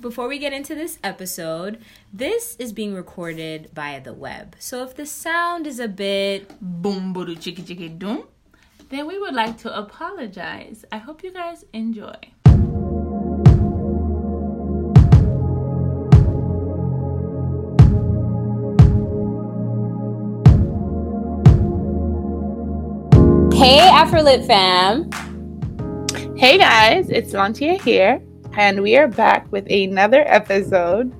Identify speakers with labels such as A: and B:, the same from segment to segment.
A: before we get into this episode, this is being recorded via the web. So if the sound is a bit
B: boom boom chicky chicky doom, then we would like to apologize. I hope you guys enjoy.
A: Hey Afrolit fam.
B: Hey guys, it's Lantia here, and we are back with another episode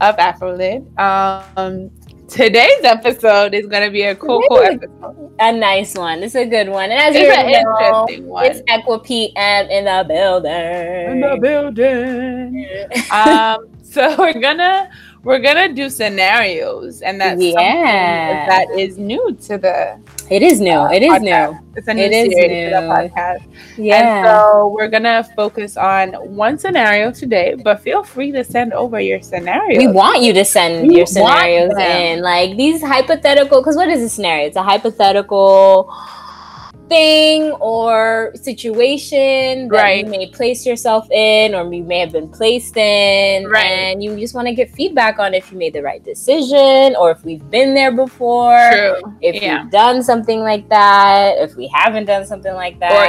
B: of Afrolit. Um, today's episode is going to be a cool, cool episode.
A: A nice one. It's a good one. And as
B: It's
A: you
B: an
A: know,
B: interesting one.
A: it's Equa PM in the building.
B: in the building. um, so we're gonna we're gonna do scenarios, and that's
A: Yeah.
B: something that is new to the.
A: It is new. It is
B: podcast.
A: new.
B: It's a new
A: It is
B: series to the
A: new.
B: podcast. And
A: Yeah.
B: so we're gonna focus on one scenario today, but feel free to send over your scenarios.
A: we want you to send
B: We
A: your scenarios in. Like these hypothetical, because what is a scenario? It's a hypothetical thing or situation that
B: Right.
A: you may place yourself in or you may have been placed in
B: Right.
A: and you just want to get feedback on if you made the right decision or if we've been there before
B: True.
A: if
B: yeah.
A: we've done something like that if we haven't done something like that Or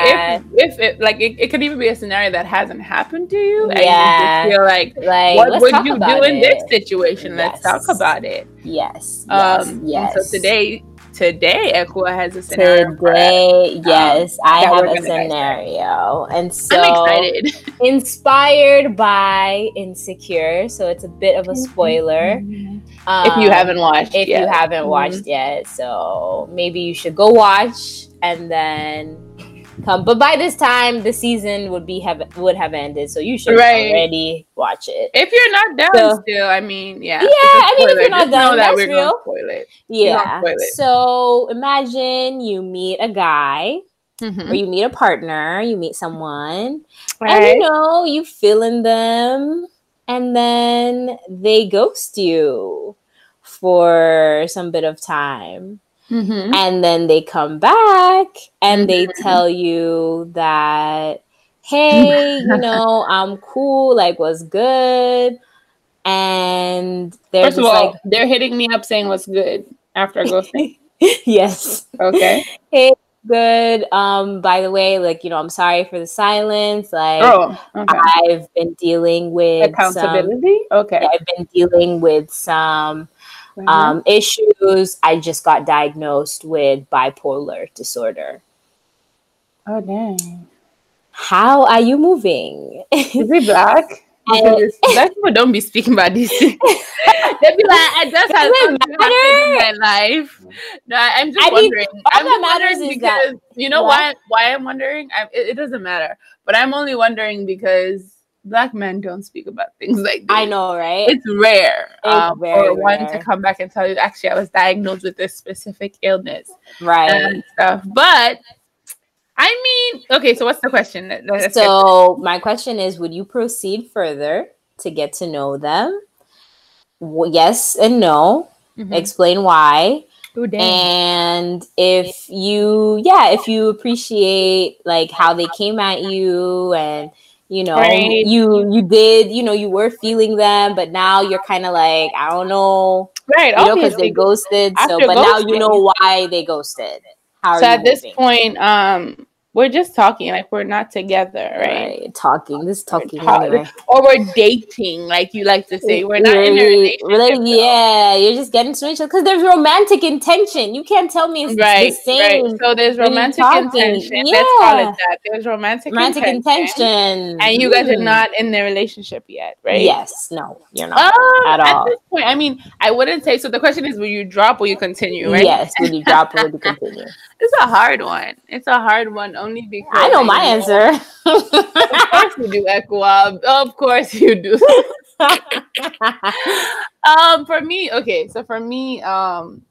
B: if if it like it, it could even be a scenario that hasn't happened to you, and
A: Yeah.
B: you feel like,
A: like
B: what would you do in this situation? Let's talk about it.
A: yes yes
B: Um, and
A: yes
B: So today, today, Equa has a scenario.
A: Today, yes, I have a scenario, and so
B: I'm excited.
A: inspired by Insecure. So it's a bit of a spoiler.
B: Mm-hmm. if you
A: Um,
B: haven't watched,
A: if
B: yet.
A: you haven't
B: Mhm.
A: watched yet, so maybe you should go watch and then come. But by this time, the season would be have would have ended, so you should
B: Right.
A: already watch it.
B: If you're not done
A: So-
B: still, I mean, yeah.
A: Yeah, I mean, if you're not
B: Just
A: done,
B: that we're
A: real.
B: gonna spoil it.
A: Yeah.
B: spoil it.
A: So imagine you meet a guy
B: Mhm.
A: or you meet a partner, you meet someone, and
B: Right.
A: you know, you feeling them, and then they ghost you for some bit of time.
B: Mhm.
A: And then they come back and they
B: Mhm.
A: tell you that, hey, you know, I'm cool, like, was good. And they're
B: First of all,
A: like,
B: they're hitting me up saying what's good after ghosting.
A: yes.
B: Okay.
A: Hey, good. Um, by the way, like, you know, I'm sorry for the silence. Like,
B: Oh, okay.
A: I've been dealing with some,
B: Accountability. Okay.
A: I've been dealing with some
B: Mhm.
A: um, issues. I just got diagnosed with bipolar disorder.
B: oh dang.
A: How are you moving?
B: Is it black? Black people don't be speaking about this. They be like, I just had
A: Does it
B: something in my life. No, I'm just
A: I mean,
B: wondering.
A: all
B: I'm
A: that matters
B: wondering
A: is that-
B: because you know
A: What?
B: why? Why I'm wondering? I, it, it doesn't matter. But I'm only wondering because black men don't speak about things like this.
A: I know, right?
B: It's rare
A: It's
B: um, for one to come back and tell you, actually, I was diagnosed with this specific illness
A: right.
B: and stuff. But I mean, okay, so what's the question? Let- let's get-
A: So my question is, would you proceed further to get to know them? W- yes and no.
B: Mhm.
A: Explain why.
B: Ooh.
A: And if you, yeah, if you appreciate like how they came at you and you know
B: Right.
A: you you did you know you were feeling them but now you're kind of like i don't know.
B: Right,
A: you know because they ghosted so but now you know why they ghosted. How
B: So at this point, um, we're just talking, like we're not together, right?
A: right talking this is talking
B: talk-
A: anyway.
B: Or we're dating, like you like to say. We're not in a relationship.
A: really- yeah you're just getting to know each other because there's romantic intention you can't tell me it's
B: Right,
A: the same
B: right. So there's romantic intention. Let's call it that. There's romantic,
A: romantic
B: intention,
A: intention
B: and you guys are
A: Mm.
B: not in the relationship yet, right?
A: yes no you're not
B: Um,
A: at all.
B: At this point, I mean, I wouldn't say. So the question is, will you drop or you continue? Right?
A: Yes, would you drop or would you continue?
B: It's a hard one. It's a hard one only because
A: I know my answer.
B: Of course you do, Equa. Of course you do. um, for me, okay. So for me, um,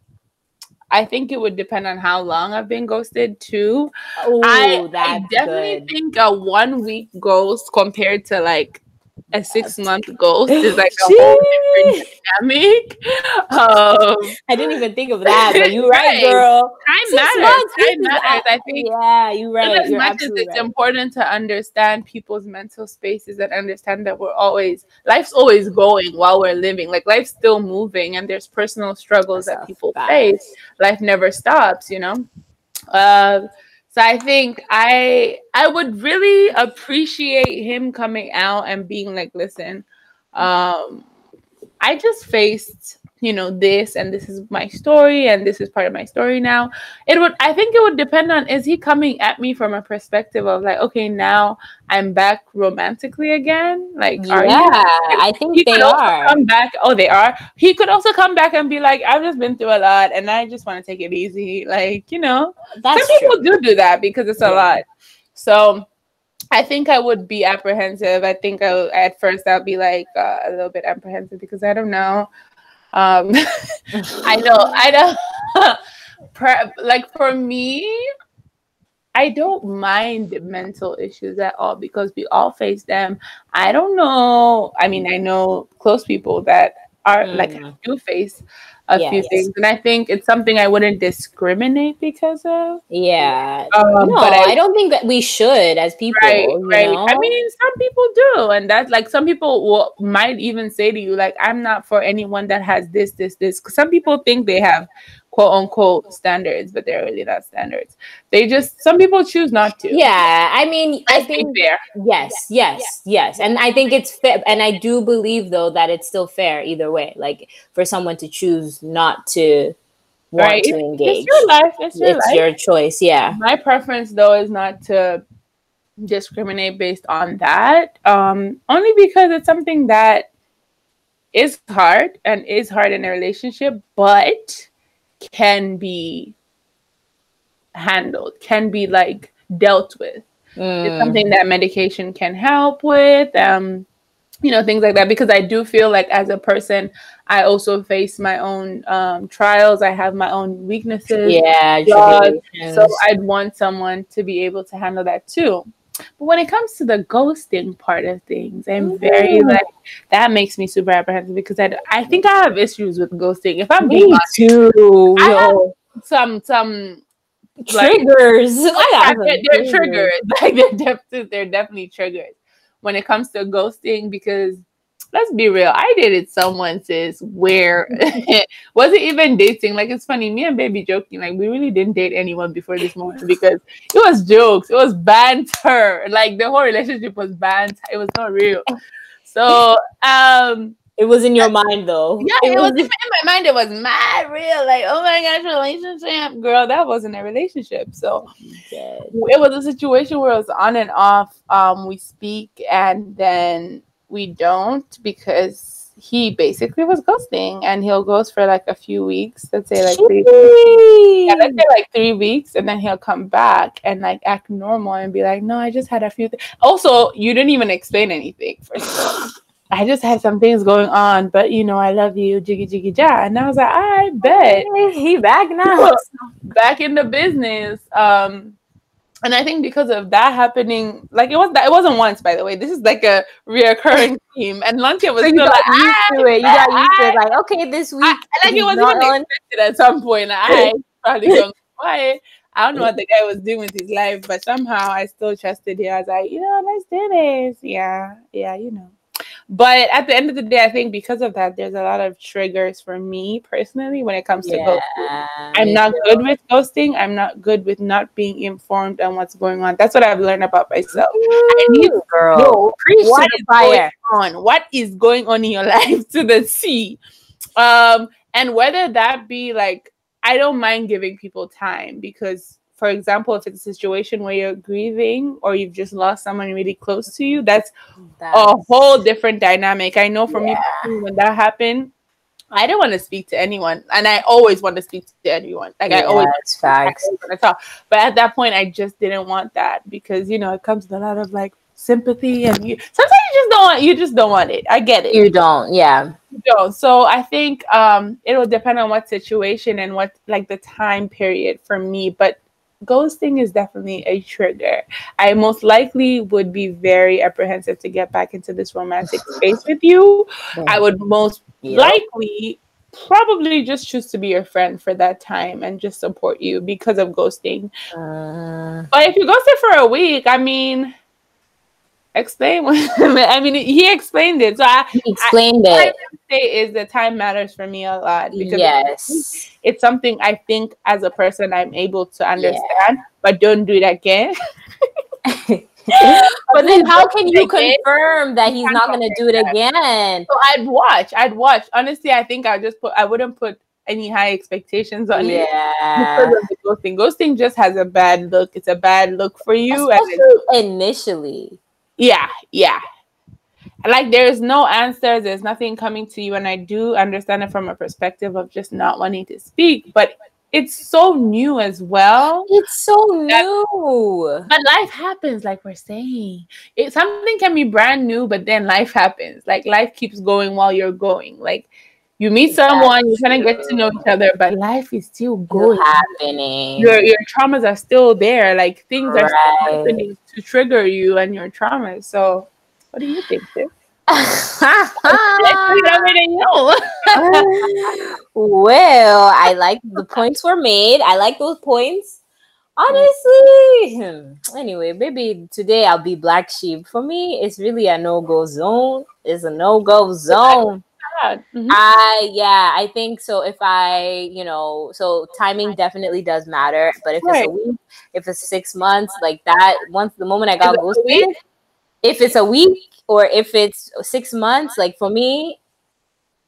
B: I think it would depend on how long I've been ghosted too.
A: Ooh,
B: I, I definitely
A: good.
B: think a one week ghost compared to like a six month ghost is like a whole different dynamic. Um,
A: I didn't even think of that, but you're right,
B: Right.
A: girl.
B: time
A: Six
B: matters.
A: months,
B: Time matters. I think
A: Yeah, you're right.
B: As
A: You're
B: much as it's
A: right.
B: important to understand people's mental spaces and understand that we're always life's always going while we're living like life's still moving and there's personal struggles
A: That's
B: that people
A: fact.
B: face life never stops you know uh, so i think i i would really appreciate him coming out and being like listen um i just faced you know this and this is my story and this is part of my story now. It would i think it would depend on is he coming at me from a perspective of like okay now i'm back romantically again? Like
A: Yeah,
B: are you
A: I think
B: he
A: they are.
B: come back oh they are. He could also come back and be like i've just been through a lot and i just want to take it easy like you know?
A: That's
B: some
A: true.
B: people do do that because it's a lot. So i think i would be apprehensive. I think I, at first i'll be like uh, a little bit apprehensive because i don't know um I know, I know. Like for me, I don't mind mental issues at all because we all face them. I don't know. I mean, I know close people that are like
A: Mm.
B: do face a
A: Yeah,
B: few
A: yes.
B: things, and I think it's something I wouldn't discriminate because of.
A: Yeah.
B: Um,
A: no,
B: but
A: I, don't think that we should as people.
B: Right, right.
A: know?
B: I mean, some people do, and that's like some people will, might even say to you, like, "I'm not for anyone that has this, this, this." some people think they have quote unquote standards, but they're really not standards. They just some people choose not to.
A: yeah. I mean, I think
B: fair.
A: yes, yes, yes, and I think it's fair. And I do believe though that it's still fair either way. Like for someone to choose not to want
B: Right.
A: to
B: It's
A: engage,
B: your life. It's your life.
A: it's
B: life.
A: your choice. Yeah.
B: My preference though is not to discriminate based on that. Um, only because it's something that is hard and is hard in a relationship, but can be handled, can be like dealt with. It's
A: Mm,
B: something that medication can help with. Um, you know, things like that. Because I do feel like as a person, I also face my own um, trials. I have my own weaknesses.
A: yeah.
B: So I'd want someone to be able to handle that too. But when it comes to the ghosting part of things, I'm very
A: Mhm.
B: like that makes me super apprehensive because I, I think I have issues with ghosting. If I'm
A: me
B: being honest,
A: too.
B: I have some some like-
A: triggers. I got
B: they're, they're triggers. Like they're definitely they're definitely triggers when it comes to ghosting because let's be real, I dated someone sis where was it even dating. Like it's funny, me and baby joking, like we really didn't date anyone before this moment because it was jokes, it was banter. Like the whole relationship was banter, it was not real. So um
A: It was in your mind though.
B: yeah, it was in my mind. It was mad real. Like, oh my gosh, relationship, girl. That wasn't a relationship. So it was a situation where it was on and off. Um, we speak and then we don't because he basically was ghosting, and he'll ghost for like a few weeks. Let's say like three. Yeah, let's say like three weeks, and then he'll come back and like act normal and be like, "No, I just had a few." Th-. Also, you didn't even explain anything. I just had some things going on, but you know, I love you, jiggy jiggy ja. And I was like, I bet
A: he back now.
B: back in the business. Um, and I think because of that happening, like it was that it wasn't once, by the way. This is like a reoccurring theme. And Lantia was
A: So you got
B: like,
A: used
B: "Ah,
A: to it. You got used to it. Like, okay, this week.
B: I- like it was
A: not
B: even expected at some point. I probably going quiet. I don't know what the guy was doing with his life, but somehow I still trusted him. I was like, you know, let's do this. Yeah, yeah, you know. But at the end of the day, I think because of that, there's a lot of triggers for me personally when it comes to ghosting. I'm not good with ghosting. I'm not good with not being informed on what's going on. That's what I've learned about myself. I need
A: Ooh, girl.
B: know what is going on. What is going on in your life to the sea? Um, and whether that be like, I don't mind giving people time because, for example, if it's a situation where you're grieving or you've just lost someone really close to you, that's a whole different dynamic. I know for me
A: Yeah.
B: personally, when that happened, I didn't want to speak to anyone, and I always want to speak to anyone. Like I always
A: facts.
B: to talk, but at that point, I just didn't want that because you know it comes with a lot of like sympathy, and you sometimes you just don't want you just don't want it. I get it.
A: You don't. Yeah.
B: You don't. So I think um, it will depend on what situation and what like the time period for me, but ghosting is definitely a trigger. I most likely would be very apprehensive to get back into this romantic space with you. I would most yep. likely probably just choose to be your friend for that time and just support you because of ghosting. Uh, but if you ghosted for a week, I mean, explain I mean, he explained it. So I
A: he explained I, it.
B: I say is the time matters for me a lot
A: because yes,
B: it's something I think as a person I'm able to understand, yeah. but don't do it again.
A: but then how can you confirm that he's not going to do it again?
B: So I'd watch. I'd watch. Honestly, I think I just put. I wouldn't put any high expectations on
A: yeah.
B: it because of the ghosting. Ghosting just has a bad look. It's a bad look for you.
A: initially.
B: Yeah, yeah. Like there's no answers, there's nothing coming to you, and I do understand it from a perspective of just not wanting to speak, but it's so new as well.
A: It's so new.
B: But life happens, like we're saying. It something can be brand new, but then life happens. Like life keeps going while you're going. Like you meet someone, you kind of get to know each other, but life is still going.
A: happening.
B: Your your traumas are still there. Like things right. are still happening to trigger you and your traumas. So what do you think, sis?
A: well, I like the points were made. I like those points. Honestly, hmm, anyway, maybe today I'll be black sheep. For me, it's really a no go zone. It's a no go zone. Mm-hmm. I yeah, I think so. If I, you know, so timing definitely does matter. But if right. it's a week, if it's six months, like that, once the moment I got ghosted, if it's a week or if it's six months, like for me,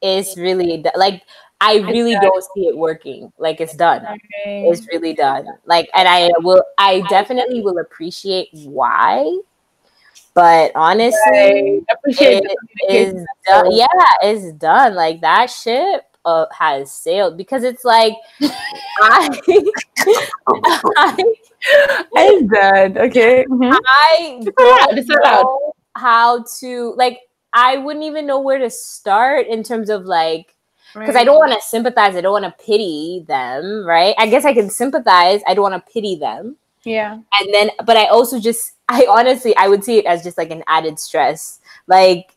A: it's really like I really don't see it working. Like it's done. It's really done. Like, and I will, I definitely will appreciate why. But honestly, it is done. Yeah, it's done. Like that ship uh, has sailed because it's like I,
B: I, I'm done. Okay,
A: mm-hmm. I don't know how to like. I wouldn't even know where to start in terms of like because right. I don't want to sympathize. I don't want to pity them, right? I guess I can sympathize. I don't want to pity them.
B: Yeah.
A: And then, but I also just, I honestly, I would see it as just like an added stress. Like,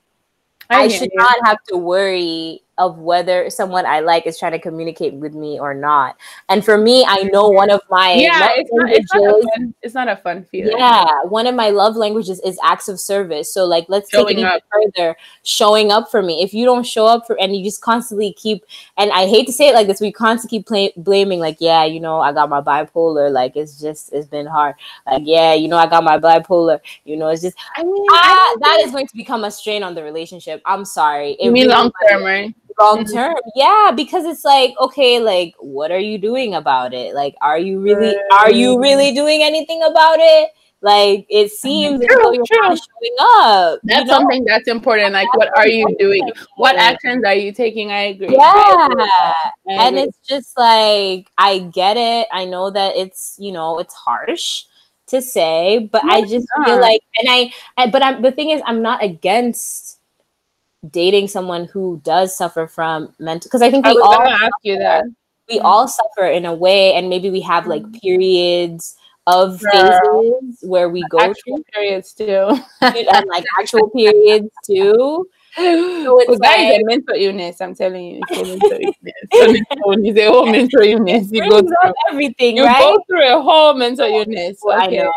A: I, I should you. not have to worry of whether someone I like is trying to communicate with me or not. And for me, I know one of my
B: yeah, it's not, it's, not a fun, it's not a fun feeling.
A: Yeah, one of my love languages is acts of service. So like, let's showing take it even further. Showing up for me. If you don't show up for, and you just constantly keep, and I hate to say it like this, we constantly keep play, blaming like, yeah, you know, I got my bipolar. Like it's just, it's been hard. Like yeah, you know, I got my bipolar. You know, it's just, I mean, I, ah, that is going to become a strain on the relationship. I'm sorry.
B: It you mean really long term, right?
A: Long mm-hmm. term. Yeah because it's like okay like what are you doing about it? Like are you really are you really doing anything about it? Like it seems true, you're true. showing up
B: that's you know? something that's important like what are you doing? What actions are you taking? I agree.
A: Yeah and it's just like i get it. I know that it's you know it's harsh to say but no, i just feel like and I, I but i'm the thing is i'm not against dating someone who does suffer from mental because I think we I all
B: ask you that
A: we mm-hmm. all suffer in a way, and maybe we have like mm-hmm. periods of phases where we go
B: actual through periods too,
A: and like actual periods too.
B: So it's well, like, is a mental illness. I'm telling you, it's a mental illness. So it's a whole mental illness. You go through
A: everything.
B: You
A: right?
B: go through a whole mental illness.
A: Okay. I know.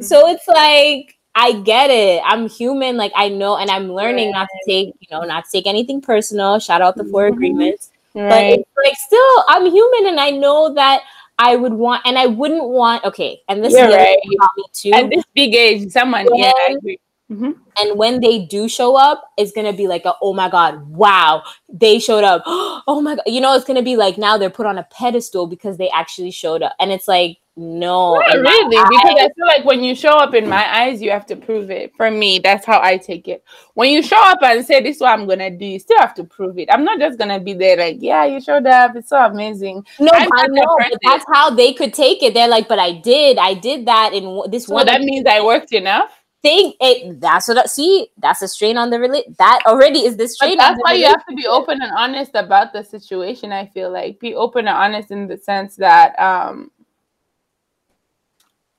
A: So it's like I get it. I'm human. Like I know, and I'm learning right. not to take, you know, not to take anything personal. Shout out the 4 mm-hmm. agreements. Right. But it's like still, I'm human, and I know that I would want, and I wouldn't want. Okay, and this
B: You're is right.
A: me too.
B: At this big age, someone, when, yeah.
A: Mm-hmm. And when they do show up, it's gonna be like, a, oh my god, wow, they showed up. oh my god, you know, it's gonna be like now they're put on a pedestal because they actually showed up, and it's like, no,
B: Not really, because I feel like when you show up in my eyes, you have to prove it. For me, that's how I take it. When you show up and say, "This is what I'm gonna do," you still have to prove it. I'm not just gonna be there like, "Yeah, you showed up. It's so amazing."
A: No, I'm I know, but that's how they could take it. They're like, "But I did, I did that in this
B: so
A: one."
B: that means I worked enough
A: thing it that's what see that's a strain on the relate that already is the strain
B: but that's why you have to be open and honest about the situation i feel like. Be open and honest in the sense that um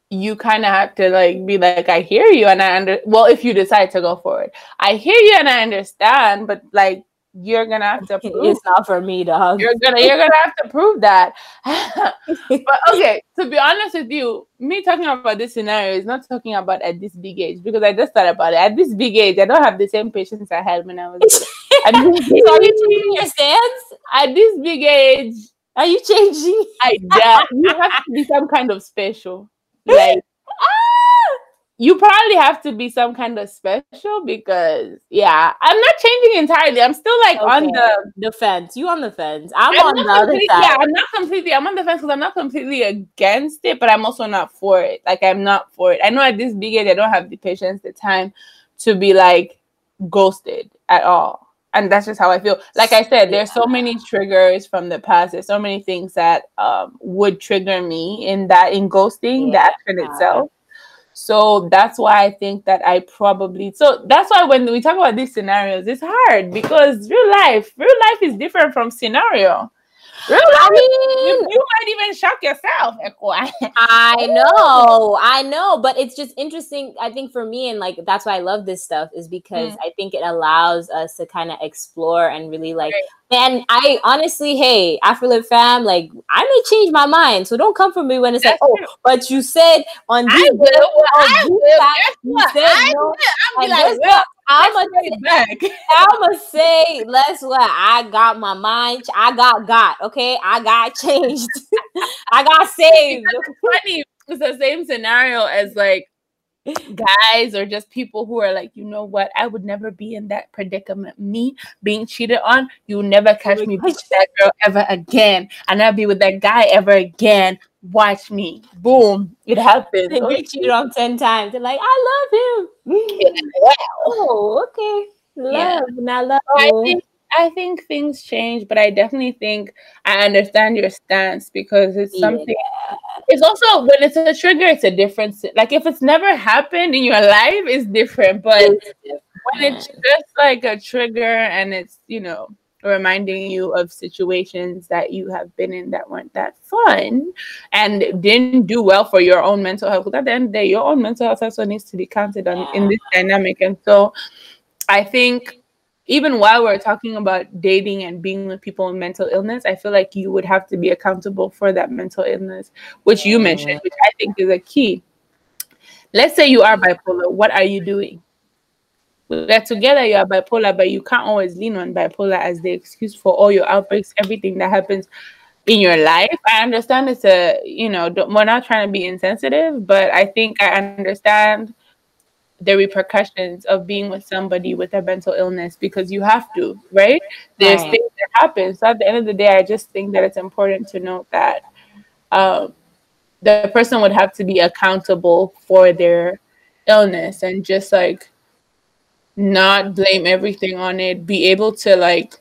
B: you kind of have to like be like i hear you and i under well if you decide to go forward. I hear you and i understand but like you're gonna have to prove
A: it's not for me dog.
B: You're gonna you're gonna have to prove that. But okay to be honest with you me talking about this scenario is not talking about at this big age because i just thought about it. At this big age i don't have the same patience i had when i was
A: at this so are you changing your stance?
B: At this big age
A: are you changing?
B: I doubt you have to be some kind of special. Like you probably have to be some kind of special because yeah i'm not changing entirely i'm still like okay. on the
A: the fence you on the fence i'm, I'm on the other side
B: yeah i'm not completely i'm on the fence because i'm not completely against it but i'm also not for it like i'm not for it i know at this big age i don't have the patience the time to be like ghosted at all and that's just how I feel. Like I said, there's so many triggers from the past. There's so many things that um, would trigger me in that in ghosting, yeah. the action itself. So that's why I think that I probably so that's why when we talk about these scenarios, it's hard because real life, real life is different from scenario. Really? I mean, you, you, might even shock yourself.
A: I know, I know, but it's just interesting. I think for me, and like that's why I love this stuff, is because mm. I think it allows us to kind of explore and really like. Right. And I honestly, hey, Afrolit fam, like I may change my mind, so don't come for me when it's that's like, oh, but you said on this, I will, I will. you said I no, will. I'm like, well, I'm gonna say back. I'm gonna say, let's what I got my mind. I got got okay. I got changed. I got saved.
B: It's funny. It's the same scenario as like guys or just people who are like, you know what, I would never be in that predicament. Me being cheated on, you will never catch me with that girl ever again. I'll never be with that guy ever again. Watch me. Boom. It happens.
A: They get cheated on 10 times. They're like, I love him. Yeah. Oh, okay. Love. Yeah. Not love.
B: I think I think things change, but I definitely think I understand your stance because it's something. Yeah. It's also when it's a trigger, it's a difference. Like if it's never happened in your life, it's different. But it's different. when it's just like a trigger and it's you know reminding you of situations that you have been in that weren't that fun and didn't do well for your own mental health. Because at the end of the day, your own mental health also needs to be counted on yeah. in this dynamic. And so I think even while we're talking about dating and being with people with mental illness, I feel like you would have to be accountable for that mental illness, which you mentioned, which I think is a key. Let's say you are bipolar. What are you doing? We're together, you are bipolar, but you can't always lean on bipolar as the excuse for all your outbreaks, everything that happens in your life. I understand it's a, you know, we're not trying to be insensitive, but I think I understand the repercussions of being with somebody with a mental illness because you have to, right? There's right. things that happen. So at the end of the day, I just think that it's important to note that um, the person would have to be accountable for their illness and just like not blame everything on it, be able to like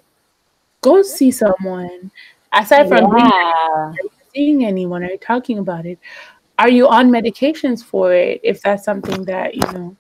B: go see someone. Aside from yeah. being, seeing anyone, are you talking about it? Are you on medications for it if that's something that you know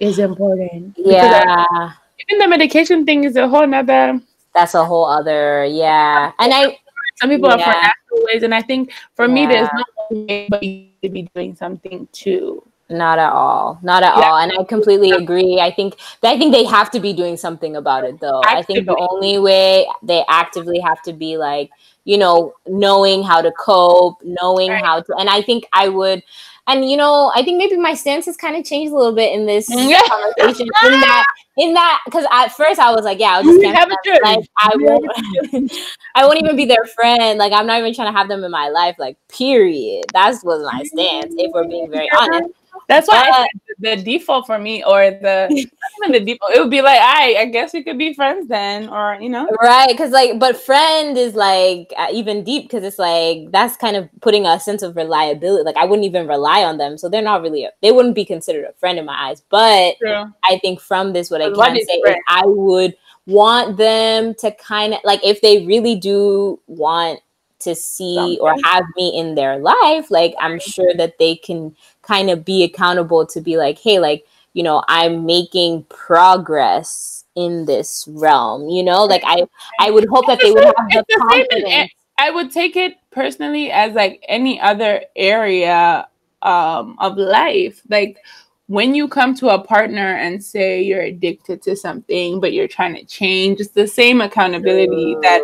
B: is important.
A: Yeah.
B: even the medication thing is a whole nother.
A: That's a whole other, yeah. And I,
B: some people yeah. are for natural ways, and I think for yeah. me, there's no way but you to be doing something too.
A: Not at all. Not at yeah. all. And I completely agree. I think I think they have to be doing something about it though. Actively. I think the only way they actively have to be like, you know, knowing how to cope, knowing right. how to and I think I would and you know, I think maybe my stance has kind of changed a little bit in this conversation. in that, in that, because at first I was like, yeah, I'll just have like I won't, I won't even be their friend. Like I'm not even trying to have them in my life. Like period. That was my stance. If we're being very honest.
B: That's why the default for me, or the even the default, it would be like, I, I guess we could be friends then, or you know,
A: right? Because like, but friend is like uh, even deep because it's like that's kind of putting a sense of reliability. Like I wouldn't even rely on them, so they're not really, a, they wouldn't be considered a friend in my eyes. But True. I think from this, what I can say is, I would want them to kind of like if they really do want to see or have me in their life, like I'm sure that they can kind of be accountable to be like, hey, like, you know, I'm making progress in this realm, you know? Like I I would hope that they would have the confidence.
B: I would take it personally as like any other area um, of life. Like when you come to a partner and say you're addicted to something, but you're trying to change, it's the same accountability that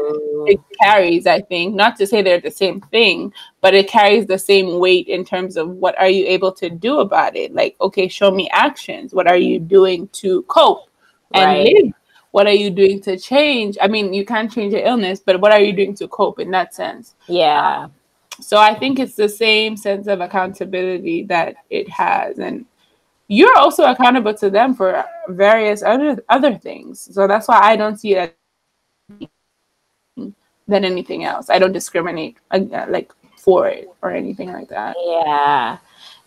B: it carries, I think. Not to say they're the same thing, but it carries the same weight in terms of what are you able to do about it? Like, okay, show me actions. What are you doing to cope and
A: Right.
B: live? What are you doing to change? I mean, you can't change your illness, but what are you doing to cope in that sense?
A: Yeah.
B: So I think it's the same sense of accountability that it has. And you're also accountable to them for various other other things. So that's why I don't see it as than anything else. I don't discriminate uh, like for it or anything like that.
A: Yeah.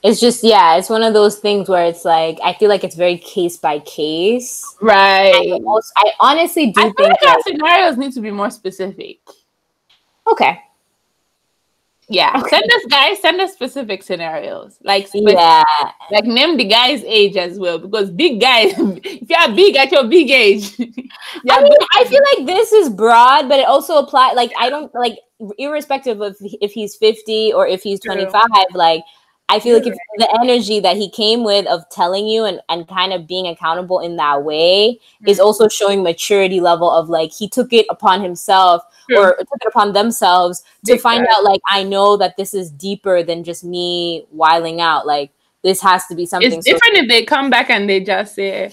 A: It's just yeah, it's one of those things where it's like I feel like it's very case by case.
B: Right.
A: I, almost, I honestly do
B: I
A: think
B: like our scenarios need to be more specific.
A: okay.
B: Yeah.
A: Okay.
B: Send us guys, send us specific scenarios. Like spe-
A: Yeah.
B: like name the guy's age as well. Because big guys, if you're big at your big age,
A: I
B: you're
A: mean,
B: big-
A: I feel like this is broad, but it also applies Like, I don't like, irrespective of if he's fifty or if he's
B: True.
A: twenty five. Like, I feel like if the energy that he came with of telling you and and kind of being accountable in that way is
B: Mm.
A: also showing maturity level of like he took it upon himself
B: True.
A: or took it upon themselves to find out like I know that this is deeper than just me wiling out. Like, this has to be something.
B: it's different if they come back and they just say,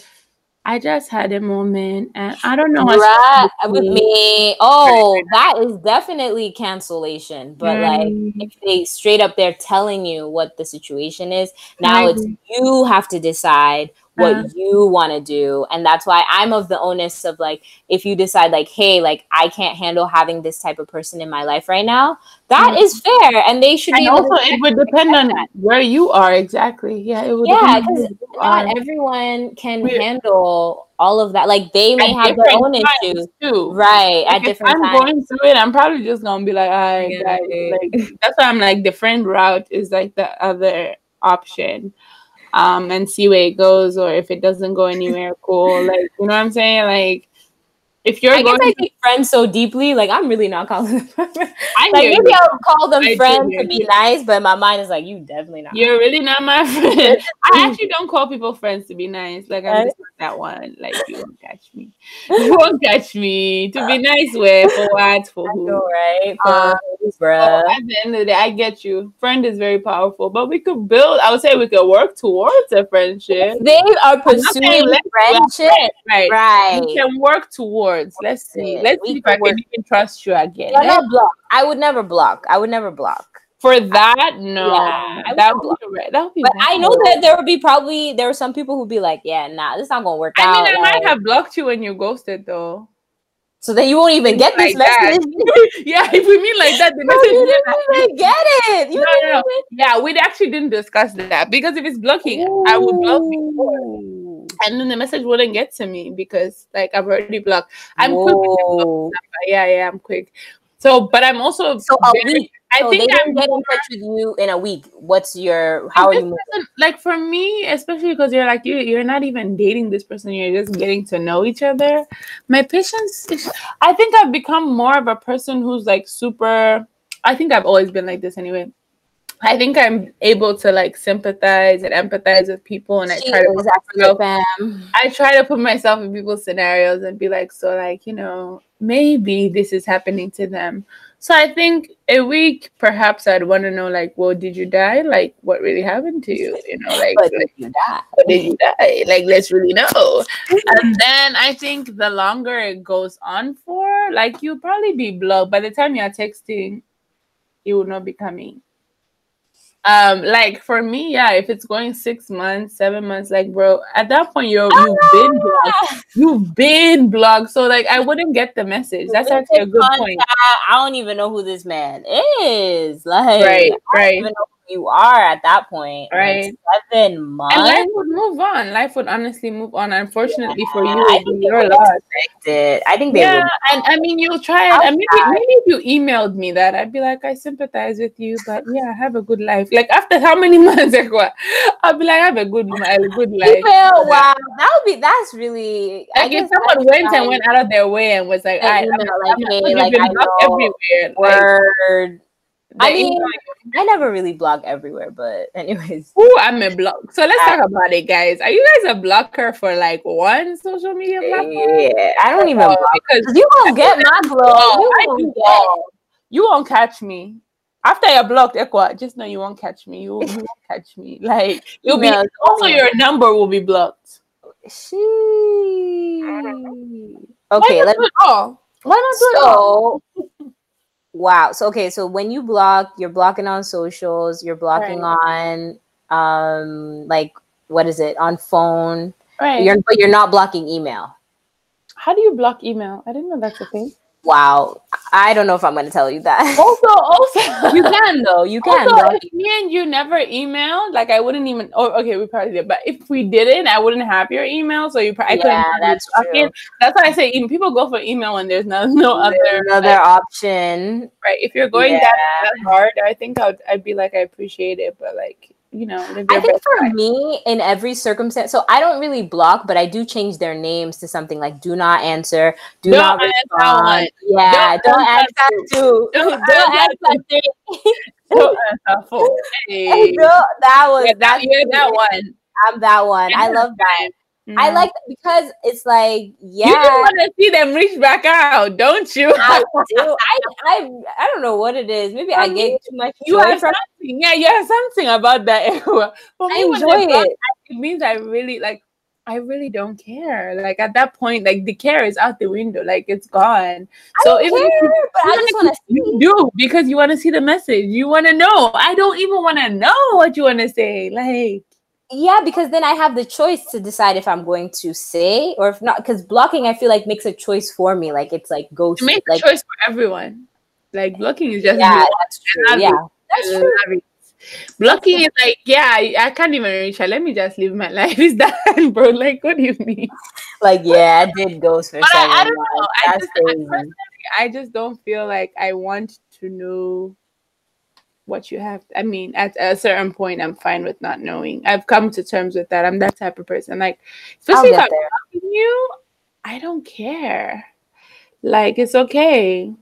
B: I just had a moment and I don't know
A: right with me. Oh, that is definitely cancellation. But like
B: Mm.
A: if they straight up they're telling you what the situation is, now it's you have to decide what
B: Uh.
A: you want to do. And that's why I'm of the onus of like if you decide like, hey, like I can't handle having this type of person in my life right now, that
B: Mhm.
A: is fair. And they should be
B: And
A: able to
B: also, it would depend on where you are exactly. Yeah, it would.
A: Yeah,
B: depend on
A: 'cause
B: where you
A: not
B: are.
A: everyone can
B: We're-
A: handle all of that. Like they may
B: At
A: have their own issues.
B: too.
A: Right.
B: Like
A: at
B: if
A: different
B: I'm
A: times.
B: going through it, I'm probably just gonna be like, all right,
A: Yeah,
B: guys. Like that's why I'm like the friend route is like the other option. Um, and see where it goes, or if it doesn't go anywhere, cool. Like you know what I'm saying? Like if you're
A: I guess
B: going,
A: I friends so deeply, like I'm really not calling them. friends.
B: I
A: like maybe
B: you.
A: I'll call them
B: I
A: friends to be nice, but my mind is like, you definitely not.
B: You're really not my friend. I actually don't call people friends to be nice. Like I'm just that one. Like you won't catch me. You won't catch me. To be nice with for what? For who?
A: know, right? For
B: uh,
A: So
B: at the end of the day, I get you. Friend is very powerful, but we could build. I would say we could work towards a friendship.
A: They are
B: I'm not saying
A: pursuing
B: let's do a
A: friendship,
B: friend, right?
A: right?
B: We can work towards. Let's see.
A: it.
B: Let's see if I can even trust you again.
A: Yeah,
B: Eh?
A: not block. I would never block. I would never block.
B: For that, no,
A: Yeah, I
B: that
A: would
B: be. That would be.
A: But I know that there would be probably there are some people who'd be like, yeah, nah, this not gonna work
B: I
A: out.
B: mean, I
A: like-
B: might have blocked you when you ghosted, though.
A: so then you won't even get this
B: Like that.
A: message.
B: yeah, if we mean like that, the
A: No,
B: message.
A: you didn't even get it. You
B: No, no, no.
A: even-
B: Yeah, we actually didn't discuss that because if it's blocking, I would block before, And then the message wouldn't get to me because like I've already blocked. I'm quick with the block
A: Whoa.
B: number. Yeah, yeah, I'm quick. So, but I'm also
A: So a
B: very-
A: week.
B: I
A: so
B: think I'm
A: didn't get in touch with you in a week. What's your how are you?
B: like for me, especially because you're like you, you're not even dating this person. You're just getting to know each other. My patience. Is, I think I've become more of a person who's like super. I think I've always been like this anyway. I think I'm able to like sympathize and empathize with people, and I
A: She
B: try to myself
A: fam.
B: I try to put myself in people's scenarios and be like, so like, you know, maybe this is happening to them. So I think a week, perhaps I'd want to know, like, well, did you die? Like, what really happened to you? You know, like,
A: But
B: like,
A: you die.
B: did you die? Like, let's really know. And then I think the longer it goes on for, like, you'll probably be blocked. By the time you're texting, it will not be coming. Um, like for me, yeah, if it's going six months, seven months, like bro, at that point you're you've been blocked.
A: Ah!
B: You've been blocked. So like I wouldn't get the message. That's actually a good point.
A: I don't even know who this man is. Like,
B: Right, right.
A: Even know who you are at that point. Like,
B: Right.
A: seven months.
B: And life would move on. Life would honestly move on. Unfortunately for you,
A: I think they
B: your loss.
A: it. I think they
B: Yeah,
A: would.
B: and I mean you'll try it.
A: I'll
B: And maybe maybe if you emailed me that, I'd be like, I sympathize with you, but yeah, have a good life. Like after how many months, like what? I'll be like, I have a good, a good life.
A: People, wow, that would be. That's really. I
B: Like if
A: guess
B: someone went and went out of their way and was like, I, I'm,
A: like,
B: I'm
A: hey,
B: you've
A: like,
B: been
A: I
B: blocked
A: know
B: everywhere. Like,
A: word.
B: The
A: I mean, I never really blog everywhere, but anyways.
B: Ooh, I'm a block. So let's talk about it, guys. Are you guys a blocker for like one social media platform?
A: Yeah, I don't even
B: Oh,
A: blog.
B: because
A: 'Cause You won't get my blog.
B: Oh,
A: You won't get-
B: You won't catch me. After you're blocked, Equa, just know you won't catch me. You, you won't catch me. Like you'll be
A: No,
B: also your number will be blocked.
A: She.
B: Why
A: Okay,
B: not
A: let
B: do it all? Why not do it all?
A: Wow so okay so when you block you're blocking on socials you're blocking on um like what is it on phone
B: Right.
A: you're but you're not blocking email
B: How do you block email? I didn't know that's a thing.
A: Wow i don't know if i'm going to tell you that
B: Also, also,
A: you can though you can
B: Also, if me and you never emailed, like I wouldn't even. Oh, okay, we probably did. But if we didn't, I wouldn't have your email. So you probably couldn't.
A: yeah that's
B: you
A: true
B: That's why I say even people go for email when there's no no other.
A: Another option
B: right. If you're going
A: Yeah.
B: that, that hard, I think I'd I'd be like I appreciate it, but like you know, live
A: I think
B: best
A: for
B: life.
A: me, in every circumstance, so I don't really block, but I do change their names to something like "do not answer," "do
B: Don't
A: not
B: answer
A: respond."
B: one.
A: Yeah,
B: Don't
A: don't,
B: answer
A: answer two.
B: Don't
A: Don't
B: answer
A: answer three.
B: So awful. Hey.
A: No, that was
B: Yeah, that,
A: that's
B: you're that one.
A: I'm that one. I love that. I
B: Mhm.
A: like that because it's like yeah.
B: You just want to see them reach back out, don't you?
A: I do. I, I I don't know what it is. Maybe I
B: For me,
A: get too much
B: You have
A: from
B: something, yeah, you have something about that. For
A: I
B: me, when
A: enjoy it.
B: it means I really like. I really don't care. Like at that point, like the care is out the window. Like it's gone.
A: I
B: So
A: don't care,
B: you-
A: but I just want to
B: do because you want to see the message. You want to know. I don't even want to know what you want to say. Like
A: Yeah, because then I have the choice to decide if I'm going to say or if not. Because blocking, I feel like makes a choice for me. Like it's like ghost.
B: to make
A: like
B: a choice for everyone. Like blocking is just
A: yeah, that's true. Yeah, that's
B: uh,
A: true.
B: love it. Blocking is like, yeah, I, can't even reach her. Let me just live my life. Is that, bro? Like, what do you mean?
A: Like yeah, I did ghost for
B: But I- I don't know. I just- I just don't feel like I want to know what you have. I mean, at a certain point, I'm fine with not knowing. I've come to terms with that. I'm that type of person. Like, especially if I'm you, I don't care. Like, it's okay.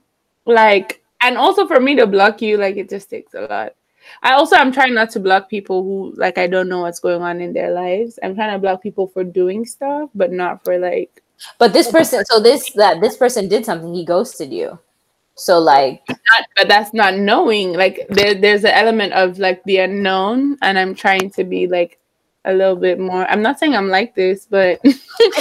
B: Like, and also for me to block you, like, it just takes a lot. I also I'm trying not to block people who like I don't know what's going on in their lives. I'm trying to block people for doing stuff, but not for like
A: But this person, so this that this person did something. He ghosted you. So like,
B: not, but that's not knowing. Like there, there's an element of like the unknown, and I'm trying to be like a little bit more. I'm not saying I'm like this, but I'm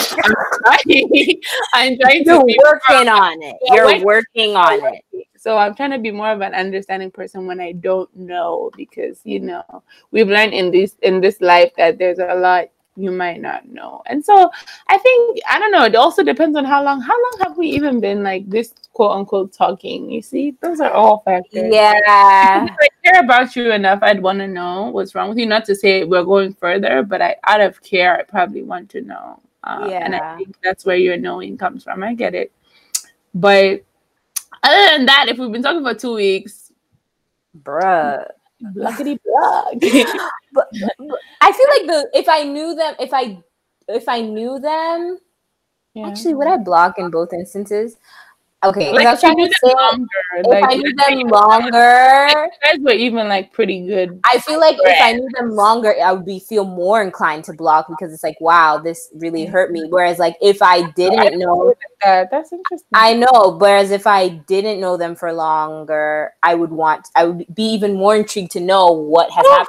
B: trying. I'm trying to
A: you're
B: be
A: working on it. You're
B: like-
A: working on it.
B: So I'm trying to be more of an understanding person when I don't know, because you know we've learned in this in this life that there's a lot you might not know, and so I think I don't know. It also depends on how long. How long have we even been like this quote unquote talking? You see, those are all factors.
A: Yeah.
B: If I care about you enough, I'd want to know what's wrong with you. Not to say we're going further, but I, out of care, I probably want to know. Uh, And I think that's where your knowing comes from. I get it. But other than that, if we've been talking for two weeks,
A: Bruh.
B: Luckity block.
A: I feel like the if I knew them, if I if I knew them,
B: Yeah.
A: actually, would I block in both instances? Okay,
B: like
A: I
B: if
A: trying
B: knew them longer,
A: if
B: like,
A: I knew them longer.
B: guys were even like pretty good.
A: I feel like if I knew them longer, I would be feel more inclined to block because it's like, wow, this really mm-hmm. hurt me. Whereas, like, if I oh, didn't know,
B: That that's interesting.
A: I know. Whereas, if I didn't know them for longer, I would want, I would be even more intrigued to know what has
B: Oh,
A: happened,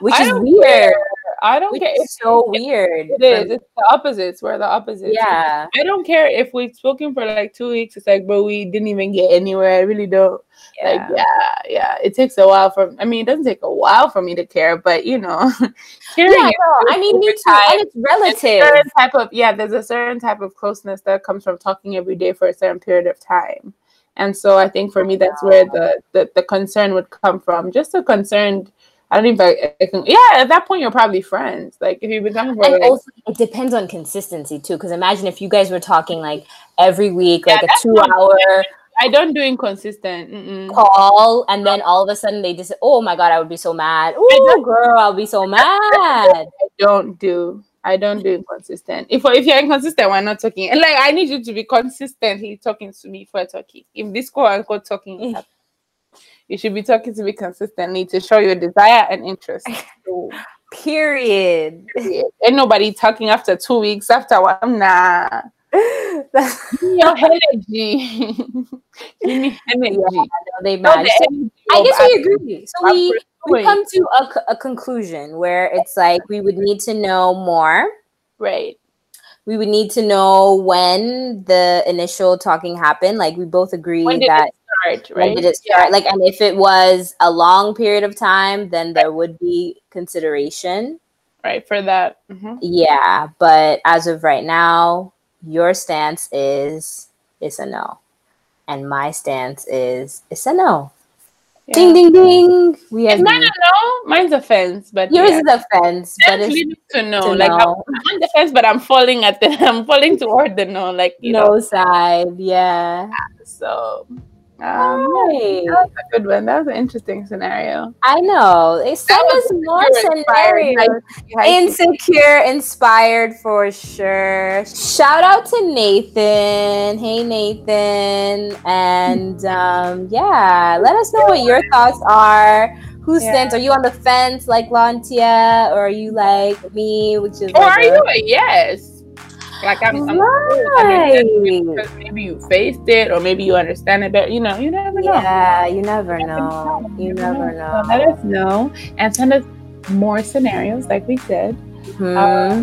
A: which
B: I
A: is weird.
B: care. I don't
A: Which
B: care.
A: is so weird.
B: It is. It's the opposites. We're the opposites.
A: Yeah.
B: I don't care if we've spoken for like two weeks. It's like, bro, we didn't even get anywhere. I really don't. Yeah. Like,
A: Yeah.
B: yeah. It takes a while for. I mean, it doesn't take a while for me to care, but you know, caring
A: Yeah, no, I mean, me too. And it's relative.
B: certain type of yeah. There's a certain type of closeness that comes from talking every day for a certain period of time, and so I think for me that's where the the, the concern would come from. Just a concerned. I don't even. I, can, yeah, at that point you're probably friends. Like if you've been talking for
A: And
B: like,
A: also, it depends on consistency too. Because imagine if you guys were talking like every week,
B: Yeah,
A: like a two-hour.
B: I don't do inconsistent. Mm-mm.
A: call, and then all of a sudden they just, oh my God, I would be so mad. Oh, girl, I'll be so mad.
B: I don't do. I don't do inconsistent. If if you're inconsistent, we're not talking. And like I need you to be consistently talking to me for talking. If this quote unquote talking, You should be talking to me consistently to show your desire and interest. So,
A: Period.
B: ain't nobody talking after two weeks after one. Nah. Your energy. Give me energy.
A: Yeah, they match.
B: energy
A: I guess we agree. So we we come to a, a conclusion where it's like we would need to know more.
B: Right.
A: We would need to know when the initial talking happened. Like we both agree that
B: start?
A: when
B: Right.
A: did it start? Like, and if it was a long period of time, then there would be consideration.
B: Right for that. Mhm.
A: Yeah, but as of right now, your stance is it's a no, and my stance is it's a no.
B: Yeah.
A: Ding ding ding. We
B: It's
A: agree.
B: mine a no. Mine's a fence, but
A: Yours
B: yeah.
A: is a fence, but it's
B: need to know.
A: to
B: like I'm on the fence, but I'm falling at the. I'm falling toward the no. Like you know.
A: no side. Yeah.
B: So. Um,
A: Right.
B: that was a good one. That was an interesting scenario.
A: I know. It send
B: was
A: us more
B: insecure inspired,
A: scenarios. Insecure inspired for sure. Shout out to Nathan. Hey Nathan. And um, yeah, let us know what your thoughts are. Who
B: Yeah.
A: stands? Are you on the fence like Lantia? Or are you like me, which is
B: Or
A: like
B: are
A: a-
B: you a yes? Like I'm, I'm
A: right?
B: maybe you faced it, or maybe you understand it better. You know, you never know.
A: Yeah, you never know. You never
B: So
A: know.
B: let us know and send us more scenarios, like we said.
A: Hmm.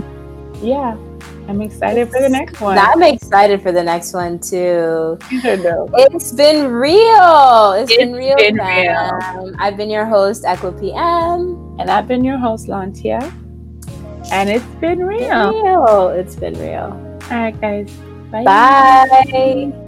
B: Yeah, I'm excited for the next one.
A: I'm excited for the next one too.
B: These are dope.
A: It's been real. it's been real.
B: been
A: fam. I've been your host, Echo PM.
B: And I've been your host, Lantia. And it's been real.
A: Real. It's been real.
B: All right, guys.
A: Bye.